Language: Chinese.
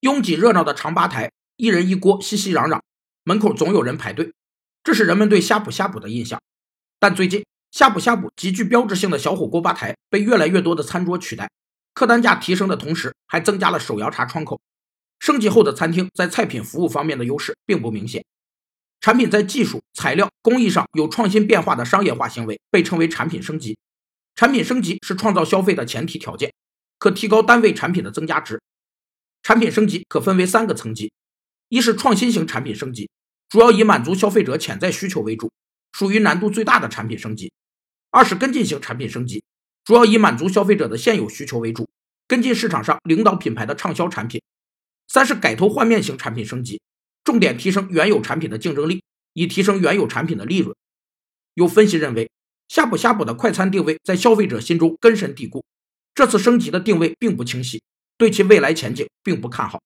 拥挤热闹的长吧台，一人一锅，熙熙攘攘，门口总有人排队，这是人们对呷哺呷哺的印象。但最近，呷哺呷哺极具标志性的小火锅吧台被越来越多的餐桌取代，客单价提升的同时，还增加了手摇茶窗口。升级后的餐厅在菜品服务方面的优势并不明显，产品在技术、材料、工艺上有创新变化的商业化行为被称为产品升级。产品升级是创造消费的前提条件，可提高单位产品的增加值。产品升级可分为三个层级：一是创新型产品升级，主要以满足消费者潜在需求为主，属于难度最大的产品升级；二是跟进型产品升级，主要以满足消费者的现有需求为主，跟进市场上领导品牌的畅销产品。三是改头换面型产品升级，重点提升原有产品的竞争力，以提升原有产品的利润。有分析认为，呷哺呷哺的快餐定位在消费者心中根深蒂固，这次升级的定位并不清晰，对其未来前景并不看好。